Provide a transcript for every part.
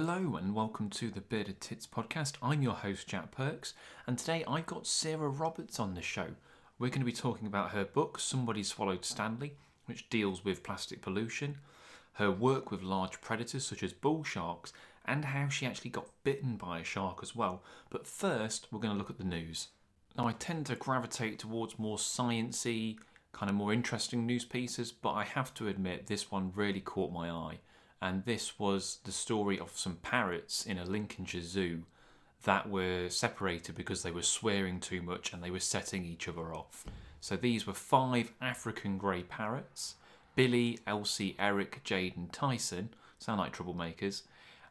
Hello and welcome to the Bearded Tits podcast. I'm your host Jack Perks, and today I've got Sarah Roberts on the show. We're going to be talking about her book Somebody Swallowed Stanley, which deals with plastic pollution, her work with large predators such as bull sharks, and how she actually got bitten by a shark as well. But first, we're going to look at the news. Now, I tend to gravitate towards more sciencey, kind of more interesting news pieces, but I have to admit this one really caught my eye and this was the story of some parrots in a Lincolnshire zoo that were separated because they were swearing too much and they were setting each other off. So these were five African grey parrots Billy, Elsie, Eric, Jade, and Tyson. Sound like troublemakers.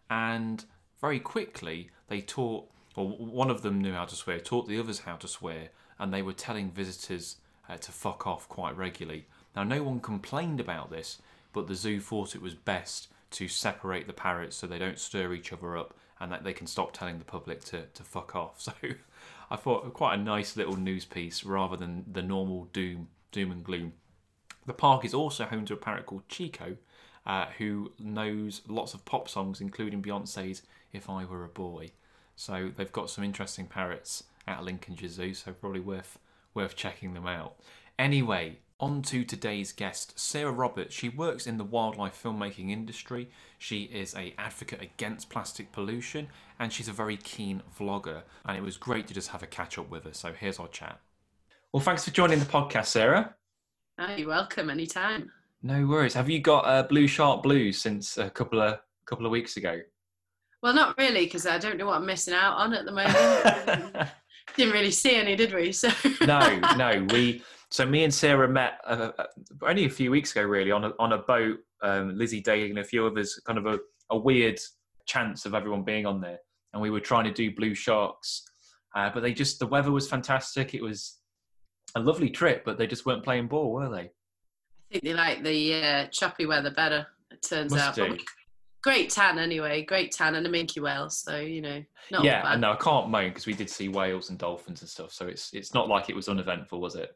And very quickly, they taught, or one of them knew how to swear, taught the others how to swear, and they were telling visitors uh, to fuck off quite regularly. Now, no one complained about this, but the zoo thought it was best to separate the parrots so they don't stir each other up and that they can stop telling the public to, to fuck off. So I thought quite a nice little news piece rather than the normal doom doom and gloom. The park is also home to a parrot called Chico, uh, who knows lots of pop songs, including Beyonce's "If I Were a Boy." So they've got some interesting parrots at Lincolnshire Zoo, so probably worth worth checking them out. Anyway, on to today's guest, Sarah Roberts. She works in the wildlife filmmaking industry. She is a advocate against plastic pollution, and she's a very keen vlogger. And it was great to just have a catch up with her. So here's our chat. Well, thanks for joining the podcast, Sarah. Oh, you're welcome anytime. No worries. Have you got uh, Blue Shark Blues since a couple of couple of weeks ago? Well, not really, because I don't know what I'm missing out on at the moment. Didn't really see any, did we? So no, no, we so me and Sarah met uh, uh, only a few weeks ago, really, on a, on a boat. Um, Lizzie Day and a few others, kind of a, a weird chance of everyone being on there, and we were trying to do blue sharks, uh, but they just the weather was fantastic. It was a lovely trip, but they just weren't playing ball, were they? I think they like the uh, choppy weather better. It turns Must out. Great tan anyway, great tan and a minke whale. So you know, yeah. And no, I can't moan because we did see whales and dolphins and stuff. So it's it's not like it was uneventful, was it?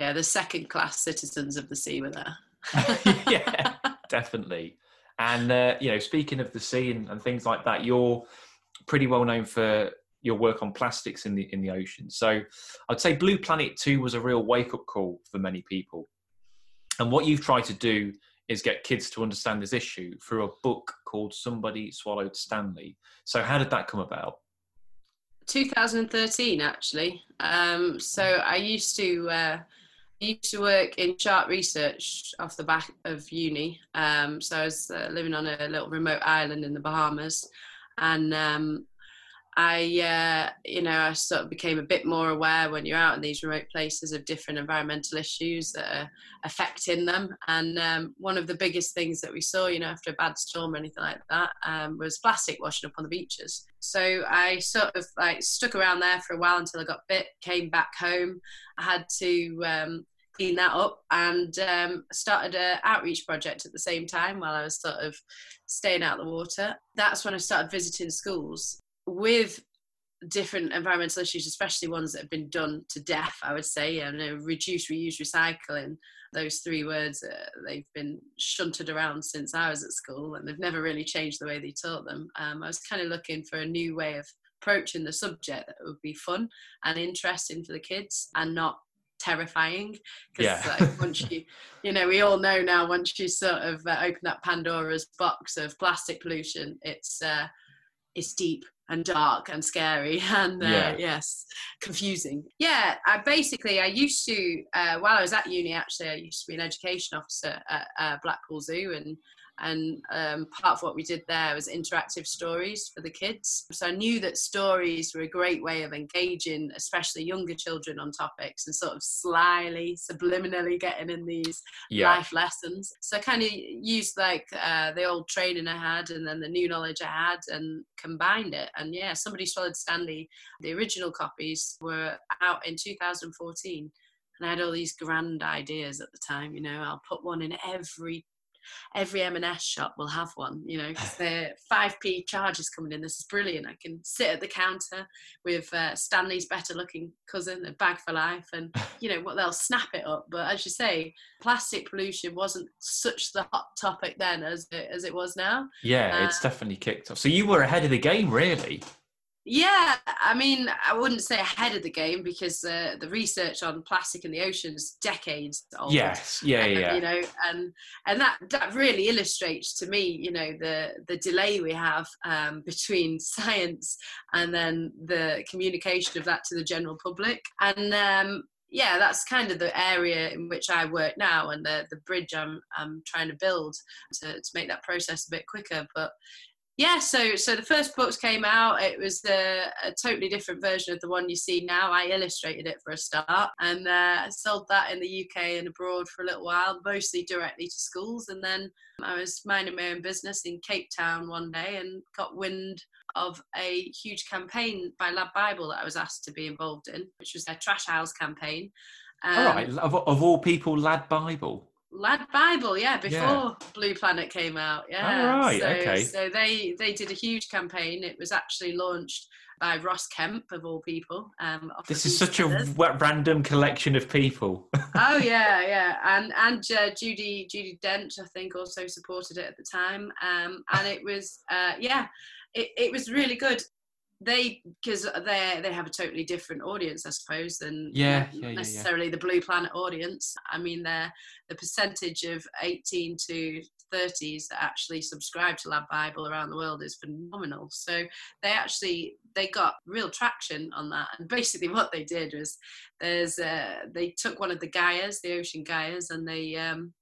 Yeah, the second class citizens of the sea were there. yeah, definitely. And uh, you know, speaking of the sea and, and, things like that, you're pretty well known for your work on plastics in the in the ocean. So I'd say Blue Planet Two was a real wake up call for many people. And what you've tried to do is get kids to understand this issue through a book called Somebody Swallowed Stanley. So how did that come about? 2013, actually. Um, so I used to. Uh, used to work in shark research off the back of uni. Um, so I was uh, living on a little remote island in the Bahamas, and um, I, uh, you know, I sort of became a bit more aware when you're out in these remote places of different environmental issues that are affecting them. And um, one of the biggest things that we saw, you know, after a bad storm or anything like that, um, was plastic washing up on the beaches. So I sort of like stuck around there for a while until I got bit. Came back home. I had to um, that up and um, started an outreach project at the same time while I was sort of staying out the water. That's when I started visiting schools with different environmental issues, especially ones that have been done to death, I would say, you know, reduce, reuse, recycling, those three words, uh, they've been shunted around since I was at school and they've never really changed the way they taught them. Um, I was kind of looking for a new way of approaching the subject that would be fun and interesting for the kids and not terrifying because yeah. like, once you you know we all know now once you sort of uh, open that pandora's box of plastic pollution it's uh it's deep and dark and scary and uh, yeah. yes confusing yeah i basically i used to uh, while i was at uni actually i used to be an education officer at uh, blackpool zoo and and um, part of what we did there was interactive stories for the kids. So I knew that stories were a great way of engaging, especially younger children, on topics and sort of slyly, subliminally getting in these yeah. life lessons. So I kind of used like uh, the old training I had and then the new knowledge I had and combined it. And yeah, somebody swallowed Stanley. The original copies were out in 2014 and I had all these grand ideas at the time. You know, I'll put one in every every M&S shop will have one, you know, because they're 5p charges coming in. This is brilliant. I can sit at the counter with uh, Stanley's better looking cousin, a bag for life, and, you know, what they'll snap it up. But as you say, plastic pollution wasn't such the hot topic then as it, as it was now. Yeah, uh, it's definitely kicked off. So you were ahead of the game, really. Yeah, I mean, I wouldn't say ahead of the game because uh, the research on plastic in the oceans decades old. Yes, yeah, yeah. You know, and and that that really illustrates to me, you know, the the delay we have um, between science and then the communication of that to the general public. And um, yeah, that's kind of the area in which I work now, and the the bridge I'm I'm trying to build to to make that process a bit quicker. But yeah, so so the first books came out. It was a, a, totally different version of the one you see now. I illustrated it for a start, and uh, sold that in the UK and abroad for a little while, mostly directly to schools. And then I was minding my own business in Cape Town one day and got wind of a huge campaign by Lad Bible that I was asked to be involved in, which was their Trash Isles campaign. Um, all right, of, of all people, Lad Bible. Lad Bible, yeah, before yeah. Blue Planet came out. Yeah. All right, so, okay. So they they did a huge campaign. It was actually launched by Ross Kemp of all people. Um, this is such a random collection of people. oh yeah, yeah, and and uh, Judy Judi Dench, I think, also supported it at the time. Um, and it was uh, yeah, it, it was really good they because they they have a totally different audience i suppose than yeah, yeah necessarily yeah, the blue planet audience. I mean the the percentage of 18 to 30s that actually subscribe to Lad Bible around the world is phenomenal. So they actually they got real traction on that. And basically what they did was there's uh, they took one of the gyres the ocean gyres and they um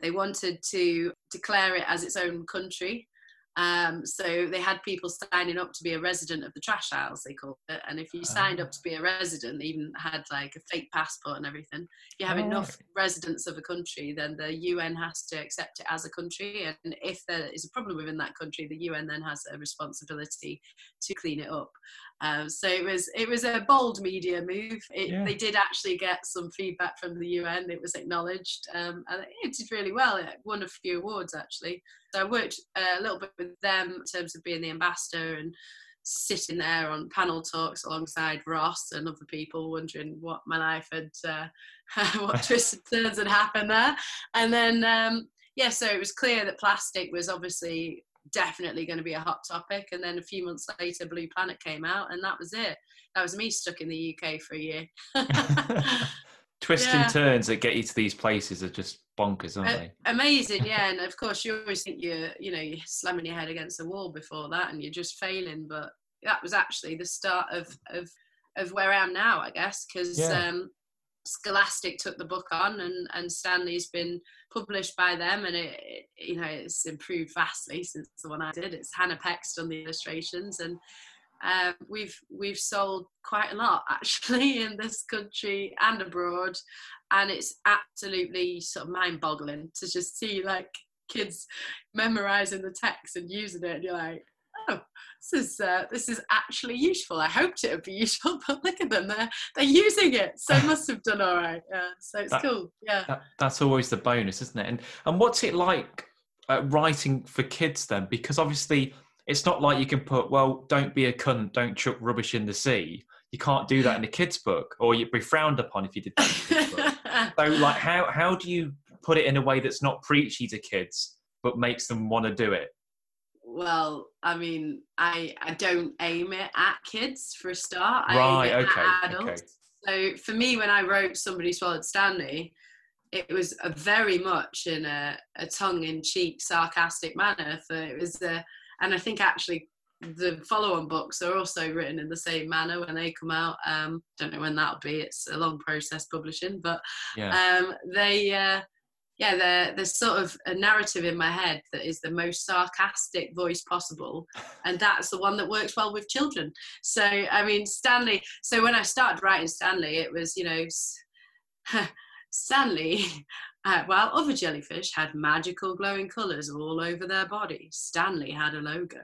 they wanted to declare it as its own country um, so they had people signing up to be a resident of the trash isles, they called it. And if you signed up to be a resident, they even had like a fake passport and everything, if you have oh, enough right. residents of a country, then the UN has to accept it as a country. And if there is a problem within that country, the UN then has a responsibility to clean it up. Um, so it was it was a bold media move. It, yeah. They did actually get some feedback from the UN. It was acknowledged, um, and it did really well. It won a few awards actually. So I worked uh, a little bit with them in terms of being the ambassador and sitting there on panel talks alongside Ross and other people, wondering what my life had, uh, what twists and turns had happened there. And then um, yeah, so it was clear that plastic was obviously definitely going to be a hot topic. And then a few months later, Blue Planet came out, and that was it. That was me stuck in the UK for a year. Twists yeah. and turns that get you to these places are just bonkers, aren't they? Amazing, yeah. And of course, you always think you're, you know, you're slamming your head against the wall before that, and you're just failing. But that was actually the start of of of where I am now, I guess, because yeah. um, Scholastic took the book on, and and Stanley's been published by them, and it, it, you know it's improved vastly since the one I did. It's Hannah Peck's done the illustrations, and uh, we've we've sold quite a lot actually in this country and abroad, and it's absolutely sort of mind-boggling to just see like kids memorizing the text and using it, and you're like, oh, this is uh, this is actually useful. I hoped it would be useful, but look at them, they're they're using it, so must have done all right. Yeah, so it's that, cool. Yeah, that, that's always the bonus, isn't it? And and what's it like uh, writing for kids then? Because obviously it's not like you can put, well, don't be a cunt, don't chuck rubbish in the sea. You can't do that in a kid's book, or you'd be frowned upon if you did that. so, like, how how do you put it in a way that's not preachy to kids, but makes them want to do it? Well, I mean, I I don't aim it at kids for a start. I right. okay. adults. Okay. So for me, when I wrote Somebody Swallowed Stanley, it was a very much in a, a tongue-in-cheek, sarcastic manner. For it was, a, and I think actually the follow-on books are also written in the same manner when they come out. Um, don't know when that'll be. It's a long process publishing, but yeah. um, they. Uh, yeah, there's sort of a narrative in my head that is the most sarcastic voice possible, and that's the one that works well with children. So, I mean, Stanley. So when I started writing Stanley, it was you know, Stanley, Uh, while other jellyfish had magical glowing colours all over their body, Stanley had a logo.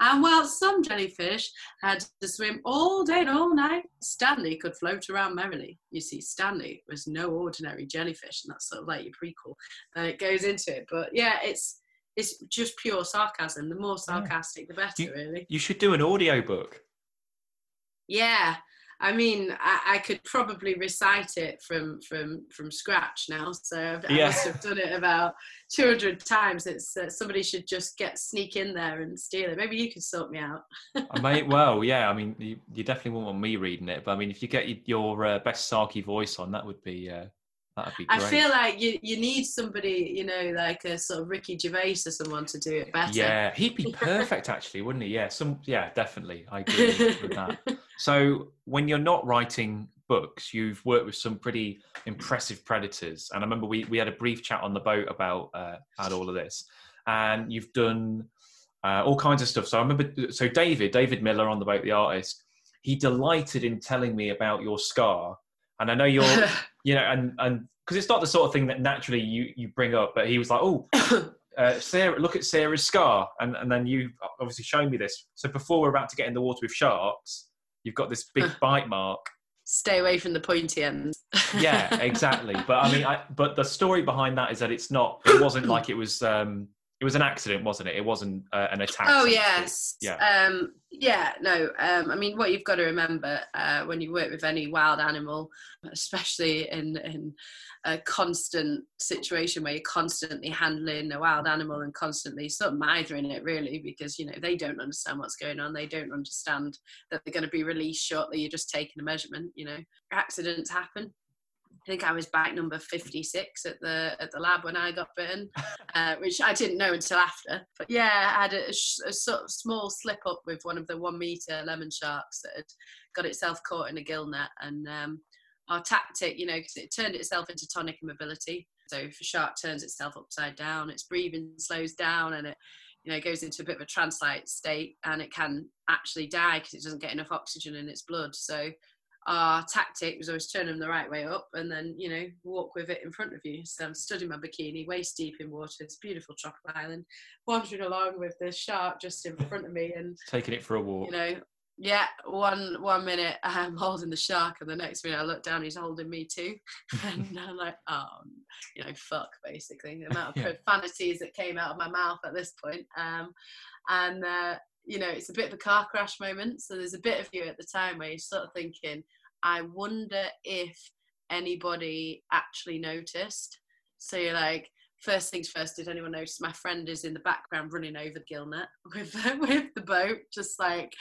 And while some jellyfish had to swim all day and all night, Stanley could float around merrily. You see, Stanley was no ordinary jellyfish, and that's sort of like your prequel. And it goes into it. But yeah, it's it's just pure sarcasm. The more sarcastic, the better, You- really. You should do an audio book. Yeah, I mean, I, I could probably recite it from from from scratch now. So I've, I must have done it about two hundred times. It's uh, somebody should just get sneak in there and steal it. Maybe you can sort me out. I may, well, yeah. I mean, you, you definitely won't want me reading it, but I mean, if you get your uh, best Sarky voice on, that would be uh, that would be I feel like you you need somebody, you know, like a sort of Ricky Gervais or someone to do it better. yeah, he'd be perfect actually, wouldn't he? Yeah, some, yeah, definitely. I agree with that. So, when you're not writing books, you've worked with some pretty impressive predators, and I remember we we had a brief chat on the boat about uh, about all of this, and you've done uh, all kinds of stuff. So I remember, so David, David Miller on the boat, the artist, he delighted in telling me about your scar, and I know you're, you know, and and because it's not the sort of thing that naturally you you bring up, but he was like, oh. Uh, Sarah, look at Sarah's scar, and, and then you obviously shown me this. So before we're about to get in the water with sharks, you've got this big bite mark. Stay away from the pointy ends. Yeah, exactly. But I mean, I, but the story behind that is that it's not. It wasn't like it was. Um, it was an accident, wasn't it? It wasn't uh, an attack. Oh yes. Yeah. Um, yeah. No. Um, I mean, what you've got to remember uh, when you work with any wild animal, especially in in a constant situation where you're constantly handling a wild animal and constantly sort of mithering it, really, because you know they don't understand what's going on. They don't understand that they're going to be released shortly. You're just taking a measurement. You know, accidents happen. I think I was bite number 56 at the at the lab when I got bitten, uh, which I didn't know until after. But yeah, I had a, a sort of small slip up with one of the one meter lemon sharks that had got itself caught in a gill net. And um, our tactic, you know, because it turned itself into tonic immobility. So if a shark turns itself upside down, its breathing slows down and it, you know, goes into a bit of a trance-like state and it can actually die because it doesn't get enough oxygen in its blood. So our tactic was always turn them the right way up and then you know walk with it in front of you so i'm stood in my bikini waist deep in water it's a beautiful tropical island wandering along with this shark just in front of me and Taking it for a walk. you know yeah one one minute i'm holding the shark and the next minute i look down he's holding me too and i'm like oh you know fuck basically the amount of Yeah. profanities that came out of my mouth at this point um and uh you know it's a bit of a car crash moment. So there's a bit of you at the time where you're sort of thinking i wonder if anybody actually noticed. So you're like first things first did anyone notice my friend is in the background running over the gillnet with with the boat just like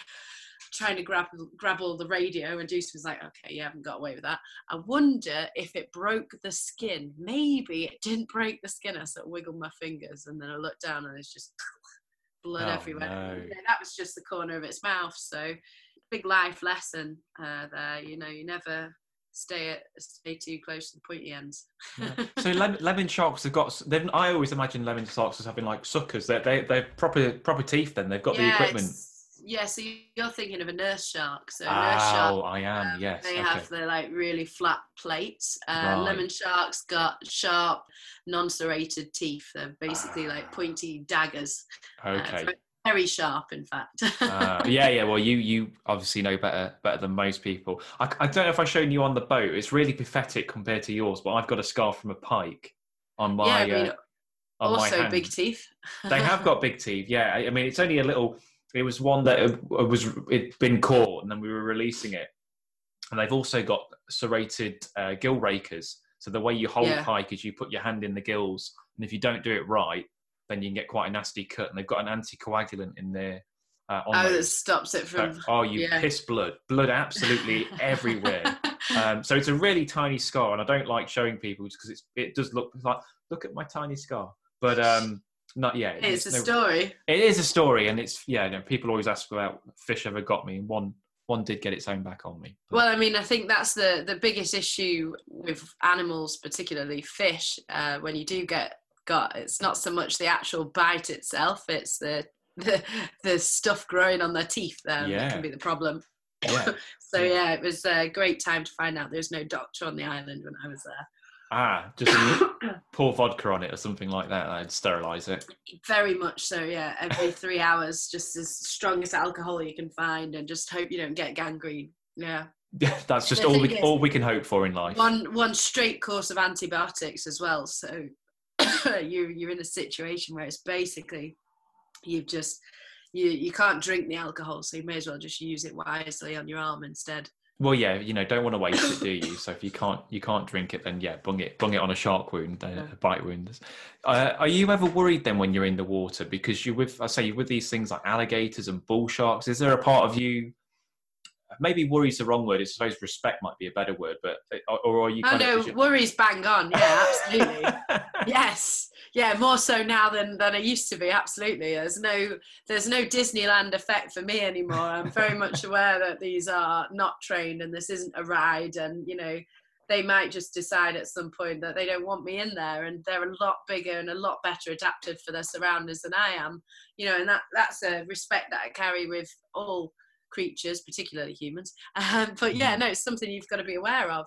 trying to grab grab all the radio? And Deuce was like okay you haven't got away with that. I wonder if it broke the skin. Maybe it didn't break the skin. I sort of wiggled my fingers and then I looked down and it's just blood Oh, everywhere no. Yeah, that was just the corner of its mouth so big life lesson uh, there you know you never stay at, stay too close to the pointy ends Yeah. So lemon, lemon sharks have got. They've, I always imagine lemon sharks as having like suckers. They they they're proper proper teeth. Then they've got the equipment. Yeah, so you're thinking of a nurse shark. So nurse Oh, shark, I am. um, yes. they okay. have the like really flat plates. Uh, Right. Lemon sharks got sharp, non-serrated teeth. They're basically like Ah. pointy daggers. Uh, okay. very- very sharp, in fact. Uh, yeah, yeah. Well, you you obviously know better better than most people. I, I don't know if I've shown you on the boat. It's really pathetic compared to yours, but I've got a scar from a pike on my yeah, I mean, uh, on also big teeth. they have got big teeth. Yeah, I mean it's only a little. It was one that it was it'd been caught, and then we were releasing it. And they've also got serrated uh, gill rakers. So the way you hold Yeah. pike is you put your hand in the gills, and if you don't do it right, then you can get quite a nasty cut. And they've got an anticoagulant in there. Uh, on Oh, that stops it So- from. oh, you yeah. piss blood, blood absolutely everywhere. Um, so it's a really tiny scar, and I don't like showing people because it does look like look at my tiny scar, but um, not yet. it's a no- story. it is a story, and it's yeah. You know, people always ask about fish ever got me, and one one did get its own back on me. But- Well, I mean, I think that's the the biggest issue with animals, particularly fish. Uh, when you do get got, it's not so much the actual bite itself; it's the the, the stuff growing on their teeth there that Yeah. can be the problem. yeah, So Yeah. it was a great time to find out there's no doctor on the island when I was there. Ah, just a- pour vodka on it or something like that. I'd sterilise it. Very much so, yeah. Every three hours, just as strongest alcohol you can find, and just hope you don't get gangrene. Yeah. Yeah, That's just all we all we can hope for in life. One one straight course of antibiotics as well. So you you're in a situation where it's basically you've just you you can't drink the alcohol, so you may as well just use it wisely on your arm instead. Well, yeah, you know, don't want to waste it, do you? So if you can't you can't drink it, then yeah, bung it bung it on a shark wound, uh, a bite wound. Uh, are you ever worried then when you're in the water because you're with I say you're with these things like alligators and bull sharks? Is there a part of you? Maybe worry is the wrong word. I suppose respect might be a better word, but or, or are you? Kind know of, worries bang on. Yeah, absolutely. yes yeah more so now than than i used to be absolutely. There's no there's no disneyland effect for me anymore. I'm very much aware that these are not trained and this isn't a ride and you know they might just decide at some point that they don't want me in there and they're a lot bigger and a lot better adapted for their surroundings than i am you know and that that's a respect that i carry with all creatures particularly humans. Um, but yeah no it's something you've got to be aware of.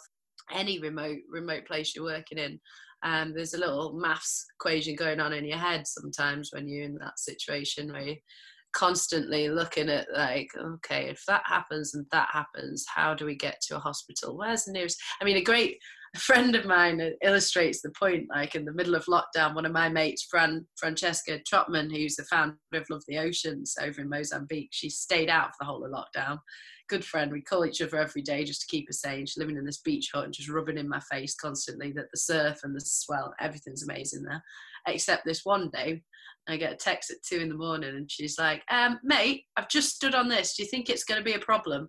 Any remote remote place you're working in um, there's a little maths equation going on in your head sometimes when you're in that situation where you're constantly looking at like okay if that happens and that happens how do we get to a hospital? Where's the nearest i mean a great friend of mine illustrates the point like in the middle of lockdown one of my mates Fran, francesca trotman who's the founder of love the oceans over in mozambique she stayed out for the whole of lockdown good friend. We call each other every day just to keep her sane. She's living in this beach hut and just rubbing in my face constantly that the surf and the swell, everything's amazing there. Except this one day, I get a text at two in the morning and she's like, um, mate, I've just stood on this. Do you think it's going to be a problem?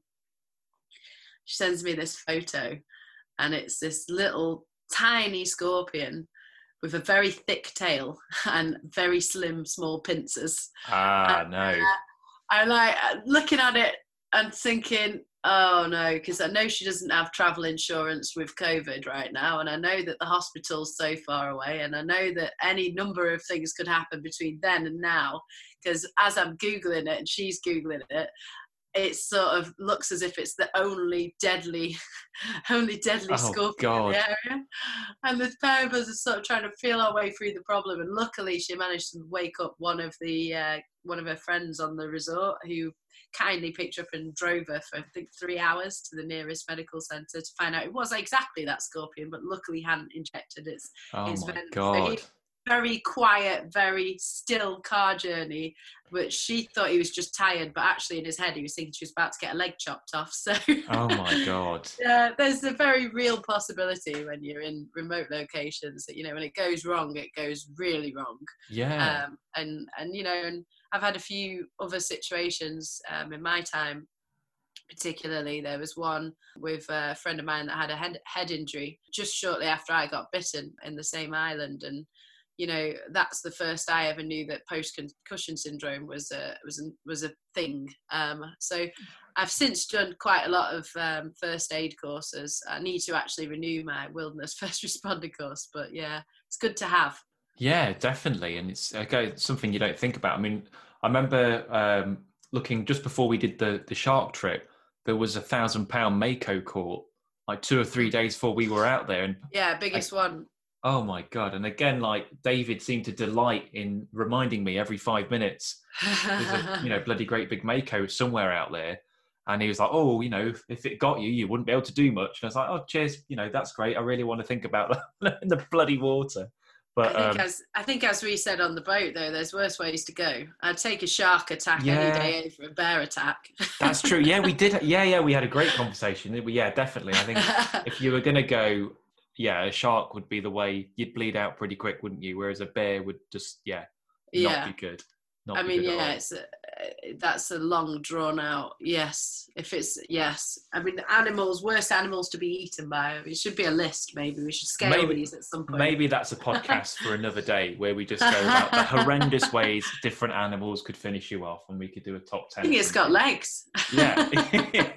She sends me this photo and it's this little tiny scorpion with a very thick tail and very slim, small pincers. ah, And, no. uh, I'm like uh, looking at it and thinking, oh no, because I know she doesn't have travel insurance with COVID right now, and I know that the hospital's so far away, and I know that any number of things could happen between then and now. Because as I'm googling it and she's googling it, it sort of looks as if it's the only deadly, only deadly Oh, scorpion God. in the area. And the pair of us are sort of trying to feel our way through the problem. And luckily, she managed to wake up one of the uh, one of her friends on the resort who kindly picked her up and drove her for I think three hours to the nearest medical centre to find out it was exactly that scorpion, but luckily hadn't injected its Oh his my venom. So god. Very quiet, very still car journey, which she thought he was just tired, but actually in his head he was thinking she was about to get a leg chopped off. So Oh my god. yeah, there's a very real possibility when you're in remote locations that you know when it goes wrong, it goes really wrong. Yeah. Um, and and you know, and I've had a few other situations um, in my time. Particularly, there was one with a friend of mine that had a head, head injury just shortly after I got bitten in the same island, and you know that's the first I ever knew that post concussion syndrome was a was a, was a thing. Um, so I've since done quite a lot of um, first aid courses. I need to actually renew my wilderness first responder course, but yeah, it's good to have. Yeah, definitely, and it's okay, it's something you don't think about. I mean, I remember um, looking just before we did the the shark trip. There was a thousand pound Mako caught like two or three days before we were out there, and Yeah, biggest one. Oh my god! And again, like David seemed to delight in reminding me every five minutes there's a you know bloody great big Mako somewhere out there. And he was like, "Oh, you know, if it got you, you wouldn't be able to do much." And I was like, "Oh, cheers, you know, that's great. I really want to think about that in the bloody water." But I think, um, as I think, as we said on the boat, though, there's worse ways to go. I'd take a shark attack Yeah. any day over a bear attack. That's true. Yeah, we did. Yeah, yeah, we had a great conversation. Yeah, definitely. I think if you were going to go, yeah, a shark would be the way. You'd bleed out pretty quick, wouldn't you? Whereas a bear would just, yeah, yeah. not be good. Not I mean, yeah, it's a, eh, that's a long drawn out. Yes, if it's yes, I mean, animals, worst animals to be eaten by. It should be a list. Maybe we should scale Maybe- these at some point. Maybe that's a podcast for another day where we just go about the horrendous ways different animals could finish you off, and we could do a top I ten. think it's got legs. yeah,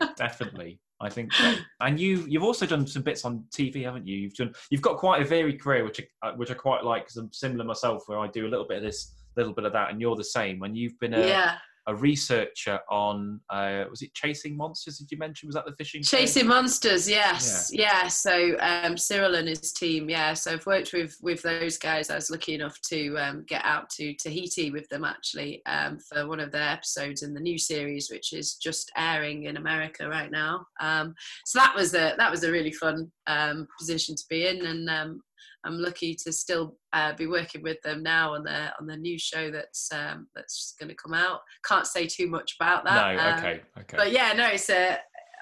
definitely. I think. And you, you've also done some bits on TV, haven't you? You've done, you've got quite a varied career, which I, uh, which I quite like because I'm similar myself, where I do a little bit of this, little bit of that, and you're the same. And you've been a, yeah, a researcher on uh, was it Chasing Monsters? Did you mention was that the fishing? Chasing Monsters, yes, yeah. So um, Cyril and his team, yeah. So I've worked with with those guys. I was lucky enough to um, get out to Tahiti with them actually um, for one of their episodes in the new series, which is just airing in America right now. Um, so that was a that was a really fun um, position to be in, and um, I'm lucky to still uh, be working with them now on the on the new show that's um, that's going to come out. Can't say too much about that. No, um, okay, okay. But yeah, no, it's a,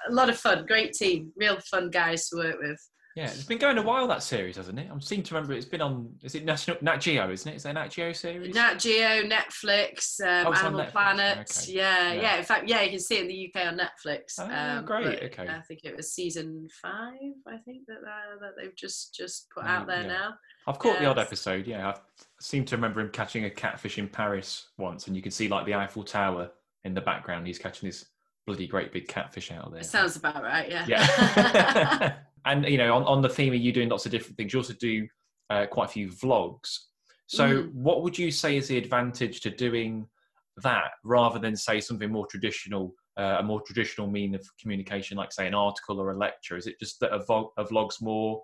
a lot of fun. Great team, real fun guys to work with. Yeah, it's been going a while that series, hasn't it? I seem to remember it's been on. Is it National Nat Geo? Isn't it? Is that a Nat Geo series? Nat Geo, Netflix, um, Oh, Animal Netflix, Planet. okay. Yeah, Yeah. yeah, In fact, yeah, you can see it in the UK on Netflix. Ah, um, great, okay. I think it was season five. I think that uh, that they've just just put Mm, out there yeah. now. I've caught the odd episode. Yeah, I seem to remember him catching a catfish in Paris once, and you can see like the Eiffel Tower in the background. He's catching this bloody great big catfish out of there. It sounds about right. Yeah. Yeah. and you know, on, on the theme of you doing lots of different things, you also do uh, quite a few vlogs. So, Mm. what would you say is the advantage to doing that rather than say something more traditional, uh, a more traditional mean of communication, like say an article or a lecture? Is it just that a, vlog, a vlog's more,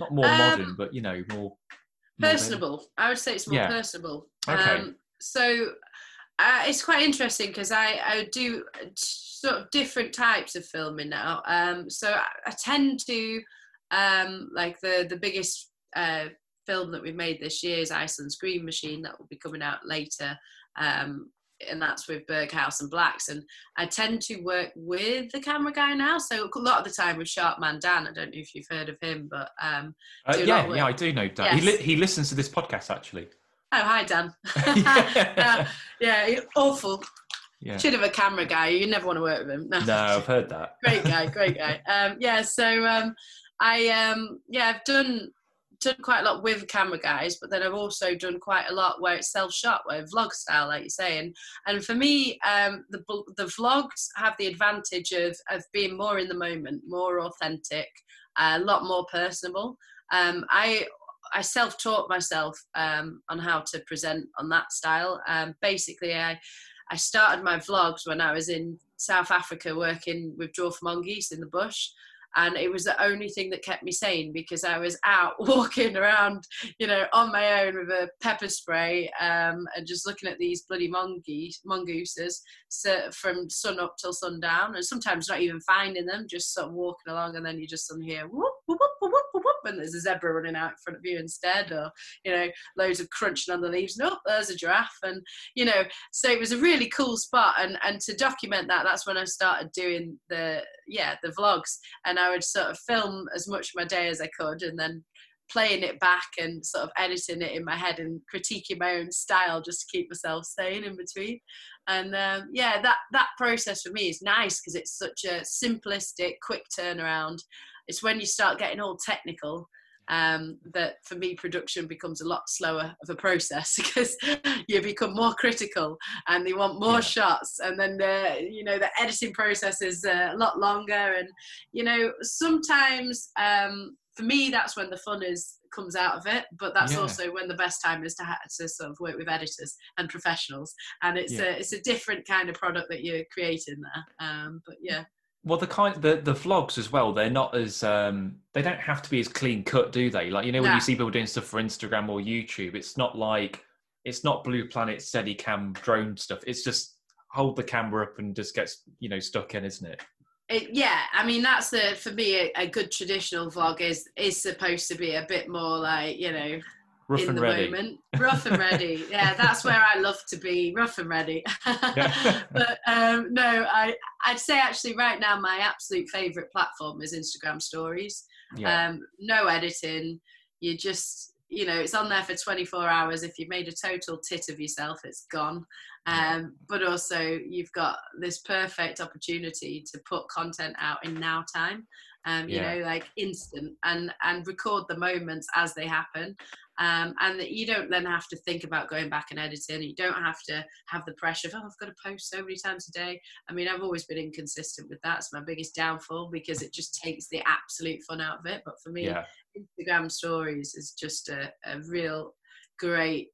not more Um, modern, but you know, more more personable. I would say it's more Yeah. personable. Okay. Um, so uh, it's quite interesting because I, I do sort of different types of filming now. Um, so I, I tend to um, like the the biggest uh, film that we've made this year is Iceland's Green Machine that will be coming out later. Um, and that's with Berghaus and Blacks. And I tend to work with the camera guy now. So a lot of the time with Sharpman Dan. I don't know if you've heard of him, but um, Uh, do a lot yeah, yeah. I do know Dan. He, li- he listens to this podcast actually. Oh, hi, Dan. Yeah. Uh, yeah, awful. Yeah. Should have a camera guy. You never want to work with him. No, No, I've heard that. great guy, great guy. Um, yeah, so um, I um, yeah, I've done done quite a lot with camera guys, but then I've also done quite a lot where it's self shot, where vlog style, like you're saying. and for me, um, the the vlogs have the advantage of of being more in the moment, more authentic, a lot more personable. Um, I I self taught myself um, on how to present on that style. Um, basically, I I started my vlogs when I was in South Africa working with dwarf mongoose in the bush. And it was the only thing that kept me sane because I was out walking around, you know, on my own with a pepper spray um, and just looking at these bloody mongoose, mongooses so from sun up till sundown, and sometimes not even finding them, just sort of walking along, and then you just suddenly hear whoop, whoop, whoop, whoop, and there's a zebra running out in front of you instead, or you know, loads of crunching on the leaves. Nope, there's a giraffe, and you know, so it was a really cool spot, and and to document that, that's when I started doing the yeah the vlogs, and I would sort of film as much of my day as I could, and then playing it back and sort of editing it in my head and critiquing my own style just to keep myself sane in between and um, yeah that that process for me is nice because it's such a simplistic quick turnaround it's when you start getting all technical um, that for me production becomes a lot slower of a process because you become more critical and you want more Yeah. shots and then the you know the editing process is uh, a lot longer and you know sometimes um, for me that's when the fun is comes out of it but that's Yeah. also when the best time is to, ha- to sort of work with editors and professionals and it's Yeah. a it's a different kind of product that you're creating there um, but yeah Well, the kind the the vlogs as well. They're not as um they don't have to be as clean cut, do they? Like you know when Nah. you see people doing stuff for Instagram or YouTube, it's not like it's not Blue Planet Steadicam drone stuff. It's just hold the camera up and just gets you know stuck in, isn't it? It, yeah, I mean that's the for me a, a good traditional vlog is is supposed to be a bit more like you know Rough in and the ready. moment, rough and ready. yeah, that's where I love to be, rough and ready. But um, no, I I'd say actually right now my absolute favorite platform is Instagram Stories. Yeah, Um, no editing. You just you know it's on there for 24 hours. If you've made a total tit of yourself, it's gone. Um, but also you've got this perfect opportunity to put content out in now time. Um, you Yeah. know, like instant and and record the moments as they happen. Um, and that you don't then have to think about going back and editing. You don't have to have the pressure of oh I've got to post so many times a day. I mean I've always been inconsistent with that. It's my biggest downfall because it just takes the absolute fun out of it. But for me, yeah, Instagram stories is just a, a real great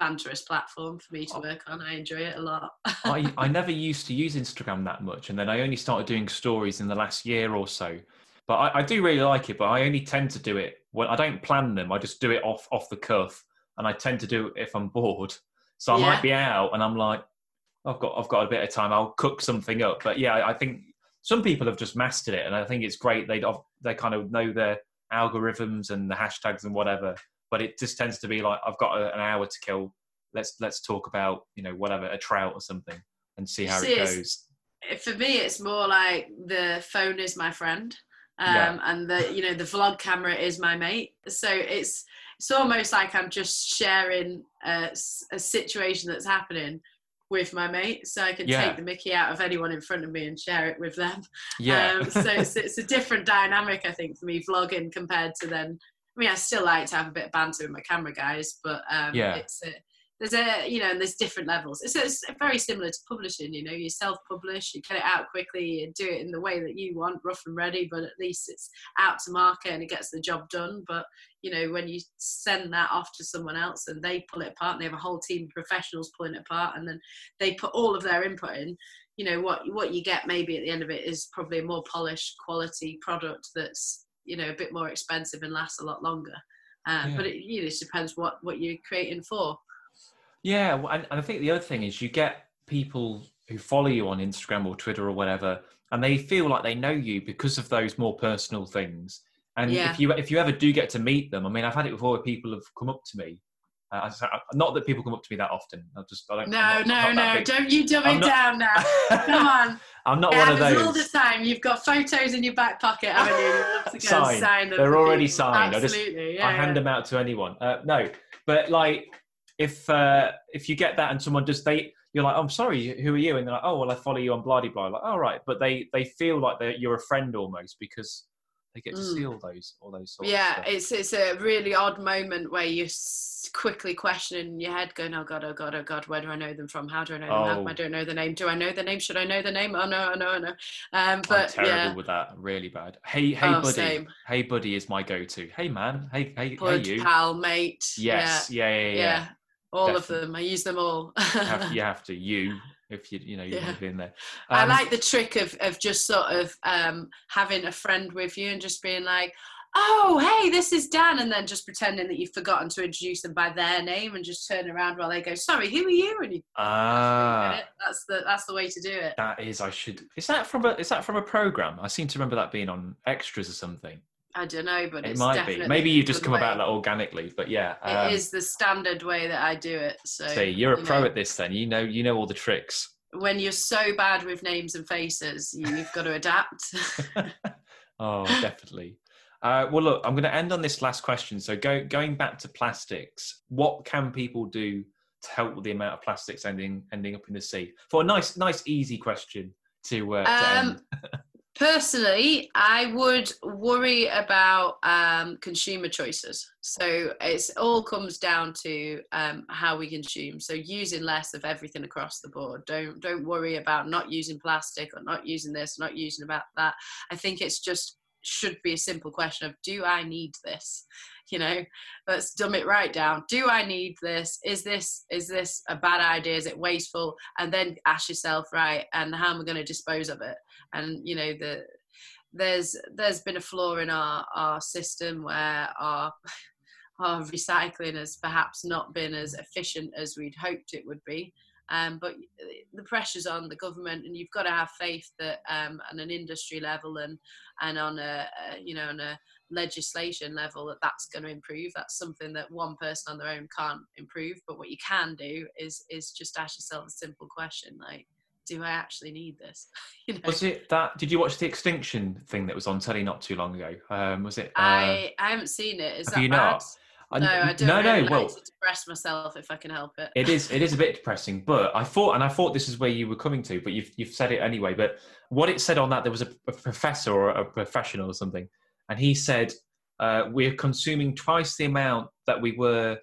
banterous platform for me to work on. I enjoy it a lot. I, I never used to use Instagram that much, and then I only started doing stories in the last year or so. But I, I do really like it, but I only tend to do it when I don't plan them. I just do it off off the cuff, and I tend to do it if I'm bored. So I Yeah. might be out, and I'm like, I've got I've got a bit of time. I'll cook something up. But yeah, I think some people have just mastered it, and I think it's great. They they kind of know their algorithms and the hashtags and whatever. But it just tends to be like I've got a, an hour to kill. Let's let's talk about you know whatever a trout or something and see how See, it goes. for me it's more like the phone is my friend um, Yeah. and the you know the vlog camera is my mate so it's it's almost like i'm just sharing a, a situation that's happening with my mate so i can Yeah. take the mickey out of anyone in front of me and share it with them Yeah. um, so it's, it's a different dynamic i think for me vlogging compared to then i mean i still like to have a bit of banter with my camera guys but um, Yeah. it's a, there's a you know and there's different levels. It's, it's very similar to publishing you know you self-publish you get it out quickly and do it in the way that you want rough and ready but at least it's out to market and it gets the job done. But you know when you send that off to someone else and they pull it apart and they have a whole team of professionals pulling it apart and then they put all of their input in you know what what you get maybe at the end of it is probably a more polished quality product that's you know a bit more expensive and lasts a lot longer. Um, Yeah. but it you know, it depends what what you're creating for Yeah, well, and, and I think the other thing is you get people who follow you on Instagram or Twitter or whatever, and they feel like they know you because of those more personal things. And Yeah. if you if you ever do get to meet them, I mean, I've had it before where people have come up to me. Uh, I just- not that people come up to me that often. I just I don't. no not- no no don't you dumb it not- down now come on I'm not it one of those. all the time you've got photos in your back pocket haven't you you love to go and Signed. sign them They're already people. signed. I just- absolutely yeah, I hand them out to anyone. Uh, no, but like if uh, if you get that and someone just they you're like, I'm sorry, who are you? And they're like, oh well, I follow you on blah de blah. Like, all right, but they they feel like they you're a friend almost because they get to Mm. see all those all those sorts. yeah it's it's a really odd moment where you're quickly questioning in your head going oh god oh god oh god where do i know them from how do i know them how Oh. i don't know the name do i know the name should i know the name oh no oh no oh no um I'm but terrible yeah with that. Really bad. Hey hey Oh, buddy. same. Hey buddy is my go-to. Hey man. Hey hey bud hey you. pal mate yes. Yeah yeah yeah, yeah. yeah. All Definitely. of them i use them all You, have, you have to you if you you know you Yeah. have been there. I Um, like the trick of of just sort of um, having a friend with you and just being like, "Oh, hey, this is Dan," and then just pretending that you've forgotten to introduce them by their name and just turn around while they go, "Sorry, who are you?" And you ah. That's the that's the way to do it. That is, I should. Is that from a? Is that from a program? I seem to remember that being on extras or something. I don't know, but It it's might be. Maybe you just come about that organically, but yeah. It Um, is the standard way that I do it. So see, you're a you pro know, at this. Then you know you know all the tricks. when you're so bad with names and faces, you've got to adapt. oh, definitely. Uh, well, look, I'm going to end on this last question. So, go, going back to plastics, what can people do to help with the amount of plastics ending ending up in the sea? For a nice, nice, easy question to, uh, to Um, end. Personally, I would worry about um, consumer choices. So it's all comes down to um, how we consume. So using less of everything across the board. Don't don't worry about not using plastic or not using this, not using about that. I think it's just should be a simple question of do I need this? You know, let's dumb it right down. Do I need this? Is this is this a bad idea? Is it wasteful? And then ask yourself, right, and how am I going to dispose of it? and you know the there's there's been a flaw in our our system where our our recycling has perhaps not been as efficient as we'd hoped it would be um, but the pressure's on the government and you've got to have faith that um, on an industry level and and on a, a you know on a legislation level that that's going to improve that's something that one person on their own can't improve but what you can do is is just ask yourself a simple question like do i actually need this you know Was it that? Did you watch the extinction thing that was on telly not too long ago? Um, was it? Uh, I I haven't seen it. Is have that you bad? not? I- No, I don't no, really no. Well, to depress myself if I can help it. it is. It is a bit depressing, but I thought, and I thought this is where you were coming to, but you've you've said it anyway. But what it said on that, there was a, a professor or a professional or something, and he said uh, we're consuming twice the amount that we were,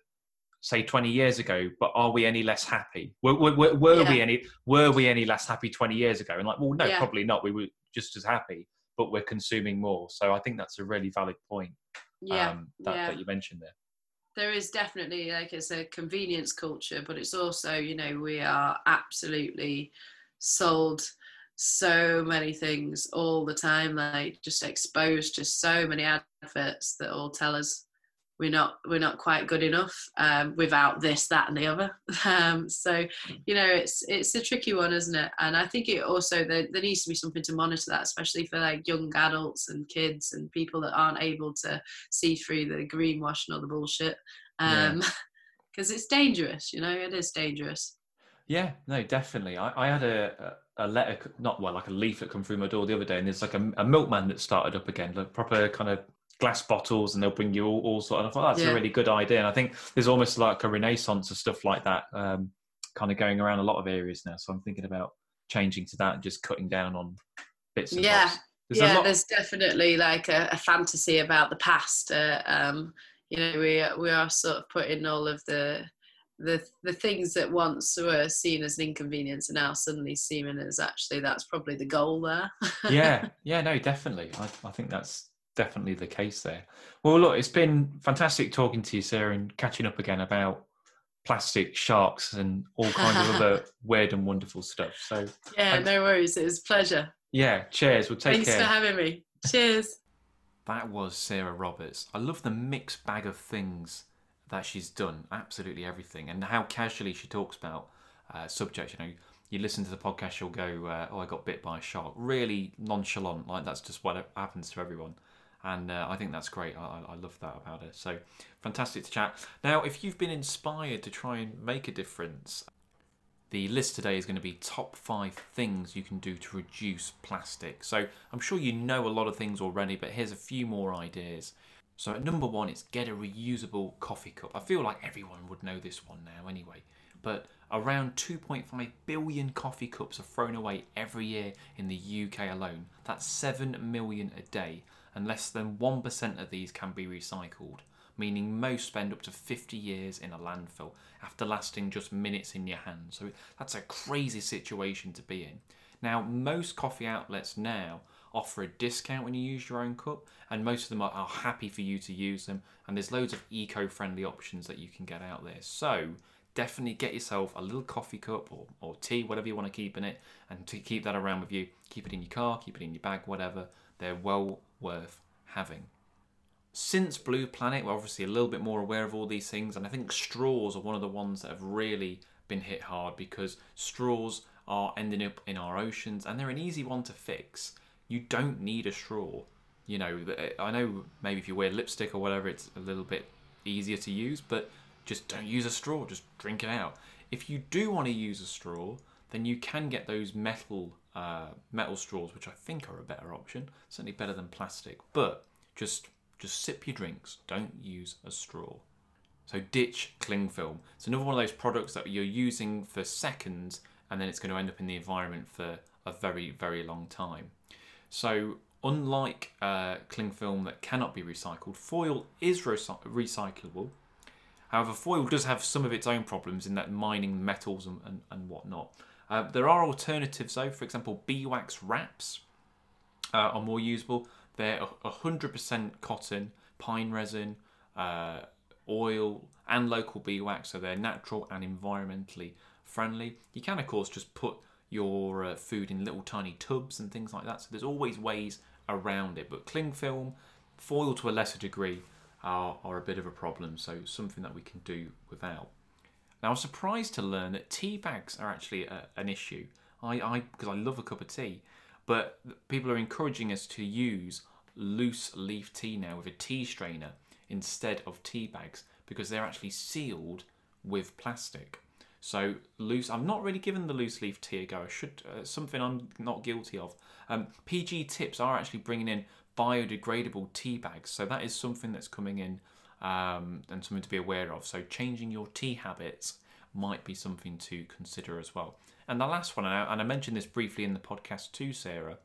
say, twenty years ago. But are we any less happy? Were, were, were, were we any were we any less happy twenty years ago? And like, well, no, Yeah. probably not. We were just as happy, but we're consuming more. So I think that's a really valid point Yeah, um, that, yeah. that you mentioned there. there is definitely like it's a convenience culture, but it's also you know we are absolutely sold so many things all the time, like just exposed to so many adverts that all tell us we're not we're not quite good enough um, without this, that, and the other. Um, so you know it's it's a tricky one, isn't it? And I think it also there, there needs to be something to monitor that, especially for like young adults and kids and people that aren't able to see through the greenwashing or the bullshit. Um, because it's dangerous, you know, it is dangerous. Yeah, no, definitely. I, I had a, a letter, not well, like a leaflet come through my door the other day, and there's like a, a milkman that started up again, like proper kind of glass bottles, and they'll bring you all, all sort. Of, I thought that's Yeah. a really good idea, and I think there's almost like a renaissance of stuff like that, um, kind of going around a lot of areas now. So I'm thinking about changing to that and just cutting down on bits. And Yeah. There's yeah, lot- there's definitely like a, a fantasy about the past. Uh, um, you know, we we are sort of putting all of the the the things that once were seen as an inconvenience are now suddenly seeming as actually that's probably the goal there. yeah, yeah, no, definitely. I, I think that's definitely the case there. Well, look, it's been fantastic talking to you, Sarah, and catching up again about plastic sharks and all kinds of other weird and wonderful stuff. So, yeah, Thanks. no worries. It was a pleasure. yeah, cheers. We'll take Thanks care. for having me. Cheers. That was Sarah Roberts. I love the mixed bag of things that she's done. Absolutely everything, and how casually she talks about uh, subjects. You know, you listen to the podcast, she'll go, uh, "Oh, I got bit by a shark." Really nonchalant, like that's just what happens to everyone. And uh, I think that's great. I, I- I love that about her. So fantastic to chat. Now, if you've been inspired to try and make a difference, the list today is going to be top five things you can do to reduce plastic. So I'm sure you know a lot of things already, but here's a few more ideas. So at number one, it's get a reusable coffee cup. I feel like everyone would know this one now anyway. But around 2.5 billion coffee cups are thrown away every year in the UK alone. That's 7 million a day, and less than 1% of these can be recycled meaning most spend up to 50 years in a landfill after lasting just minutes in your hand. So that's a crazy situation to be in. Now, most coffee outlets now offer a discount when you use your own cup, and most of them are, are happy for you to use them. And there's loads of eco friendly options that you can get out there. So definitely get yourself a little coffee cup or, or tea, whatever you want to keep in it, and to keep that around with you. Keep it in your car, keep it in your bag, whatever. They're well worth having since Blue Planet, we're obviously a little bit more aware of all these things, and I think straws are one of the ones that have really been hit hard because straws are ending up in our oceans and they're an easy one to fix. You don't need a straw. You know, I know maybe if you wear lipstick or whatever, it's a little bit easier to use, but just don't use a straw, just drink it out. If you do want to use a straw, then you can get those metal uh, metal straws, which I think are a better option, certainly better than plastic. But just just sip your drinks. Don't use a straw. So ditch cling film. It's another one of those products that you're using for seconds, and then it's going to end up in the environment for a very very long time. So unlike uh, cling film that cannot be recycled, foil is recy- recyclable. However, foil does have some of its own problems in that mining metals and, and, and whatnot. Uh, there are alternatives though, for example, beeswax wraps uh, are more usable. They're a- 100% cotton, pine resin, uh, oil, and local beeswax, so they're natural and environmentally friendly. You can, of course, just put your uh, food in little tiny tubs and things like that, so there's always ways around it. But cling film, foil to a lesser degree, are, are a bit of a problem, so something that we can do without. Now, I was surprised to learn that tea bags are actually a, an issue. I, I because I love a cup of tea, but people are encouraging us to use loose leaf tea now with a tea strainer instead of tea bags because they're actually sealed with plastic. So loose. I'm not really given the loose leaf tea a go. I should uh, something I'm not guilty of. Um, PG Tips are actually bringing in biodegradable tea bags, so that is something that's coming in um, and something to be aware of. So changing your tea habits might be something to consider as well. And the last one, and I, and I mentioned this briefly in the podcast too, Sarah,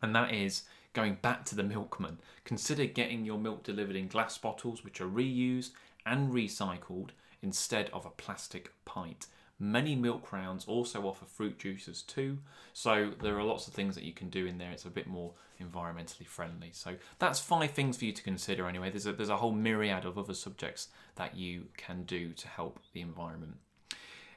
and that is going back to the milkman. Consider getting your milk delivered in glass bottles, which are reused and recycled instead of a plastic pint. Many milk rounds also offer fruit juices too, so there are lots of things that you can do in there. It's a bit more environmentally friendly. So that's five things for you to consider anyway. There's a, there's a whole myriad of other subjects that you can do to help the environment.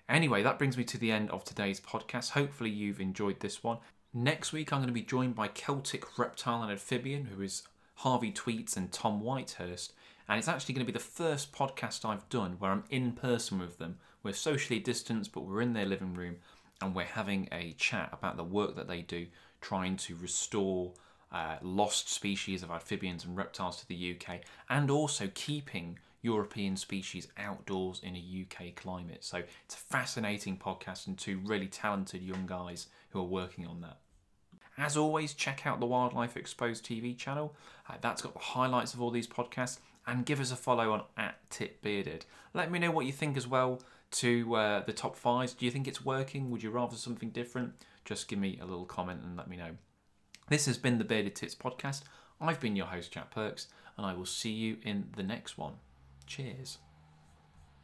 Anyway, that brings me to the end of today's podcast. Hopefully, you've enjoyed this one. Next week, I'm going to be joined by Celtic reptile and amphibian, who is Harvey Tweats and Tom Whitehurst. And it's actually going to be the first podcast I've done where I'm in person with them. We're socially distanced, but we're in their living room and we're having a chat about the work that they do trying to restore uh, lost species of amphibians and reptiles to the UK and also keeping European species outdoors in a UK climate. So it's a fascinating podcast and two really talented young guys who are working on that. As always, check out the Wildlife Exposed TV channel. Uh, that's got the highlights of all these podcasts and give us a follow on at Tip Bearded. Let me know what you think as well to uh, the top fives. Do you think it's working? Would you rather something different? Just give me a little comment and let me know. This has been the Bearded Tits podcast. I've been your host, Jack Perks, and I will see you in the next one. Cheers.